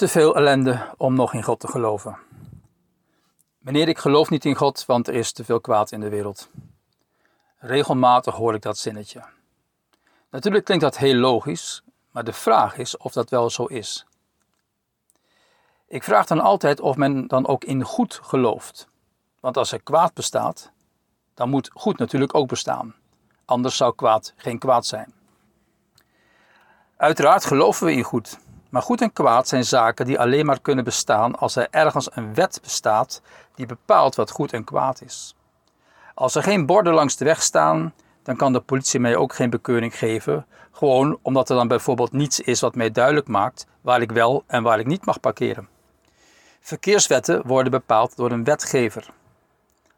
Te veel ellende om nog in God te geloven. Meneer, ik geloof niet in God, want er is te veel kwaad in de wereld. Regelmatig hoor ik dat zinnetje. Natuurlijk klinkt dat heel logisch, maar de vraag is of dat wel zo is. Ik vraag dan altijd of men dan ook in goed gelooft. Want als er kwaad bestaat, dan moet goed natuurlijk ook bestaan. Anders zou kwaad geen kwaad zijn. Uiteraard geloven we in goed. Maar goed en kwaad zijn zaken die alleen maar kunnen bestaan als er ergens een wet bestaat die bepaalt wat goed en kwaad is. Als er geen borden langs de weg staan, dan kan de politie mij ook geen bekeuring geven, gewoon omdat er dan bijvoorbeeld niets is wat mij duidelijk maakt waar ik wel en waar ik niet mag parkeren. Verkeerswetten worden bepaald door een wetgever.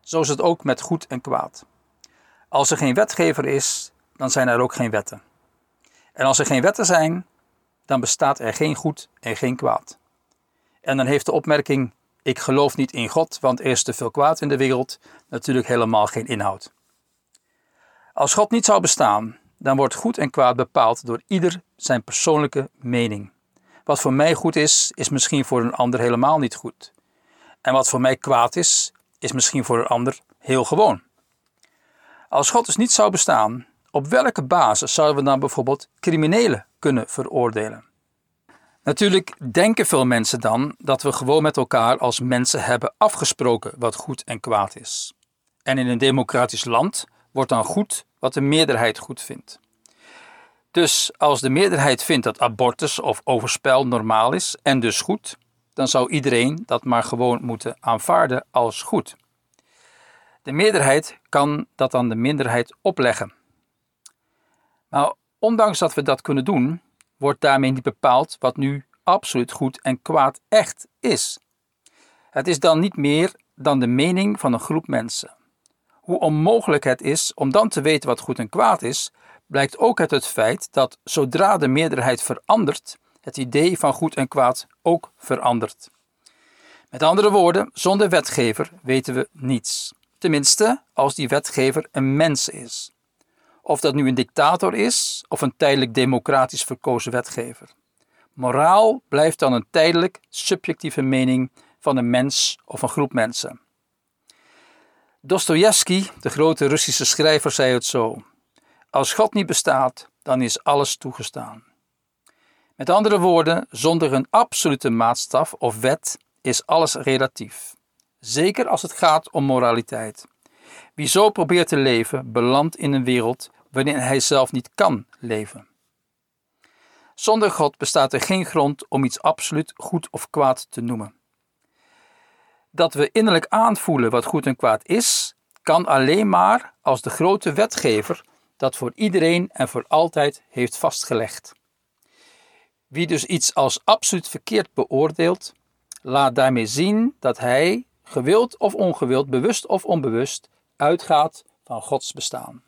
Zo is het ook met goed en kwaad. Als er geen wetgever is, dan zijn er ook geen wetten. En als er geen wetten zijn, dan bestaat er geen goed en geen kwaad. En dan heeft de opmerking: Ik geloof niet in God, want er is te veel kwaad in de wereld, natuurlijk helemaal geen inhoud. Als God niet zou bestaan, dan wordt goed en kwaad bepaald door ieder zijn persoonlijke mening. Wat voor mij goed is, is misschien voor een ander helemaal niet goed. En wat voor mij kwaad is, is misschien voor een ander heel gewoon. Als God dus niet zou bestaan, op welke basis zouden we dan bijvoorbeeld criminelen kunnen veroordelen? Natuurlijk denken veel mensen dan dat we gewoon met elkaar als mensen hebben afgesproken wat goed en kwaad is. En in een democratisch land wordt dan goed wat de meerderheid goed vindt. Dus als de meerderheid vindt dat abortus of overspel normaal is en dus goed, dan zou iedereen dat maar gewoon moeten aanvaarden als goed. De meerderheid kan dat aan de minderheid opleggen. Maar ondanks dat we dat kunnen doen, wordt daarmee niet bepaald wat nu absoluut goed en kwaad echt is. Het is dan niet meer dan de mening van een groep mensen. Hoe onmogelijk het is om dan te weten wat goed en kwaad is, blijkt ook uit het feit dat zodra de meerderheid verandert, het idee van goed en kwaad ook verandert. Met andere woorden, zonder wetgever weten we niets. Tenminste, als die wetgever een mens is. Of dat nu een dictator is of een tijdelijk democratisch verkozen wetgever. Moraal blijft dan een tijdelijk subjectieve mening van een mens of een groep mensen. Dostojevski, de grote Russische schrijver, zei het zo: Als God niet bestaat, dan is alles toegestaan. Met andere woorden, zonder een absolute maatstaf of wet is alles relatief. Zeker als het gaat om moraliteit. Wie zo probeert te leven, belandt in een wereld waarin hij zelf niet kan leven. Zonder God bestaat er geen grond om iets absoluut goed of kwaad te noemen. Dat we innerlijk aanvoelen wat goed en kwaad is, kan alleen maar als de grote wetgever dat voor iedereen en voor altijd heeft vastgelegd. Wie dus iets als absoluut verkeerd beoordeelt, laat daarmee zien dat hij, gewild of ongewild, bewust of onbewust, uitgaat van Gods bestaan.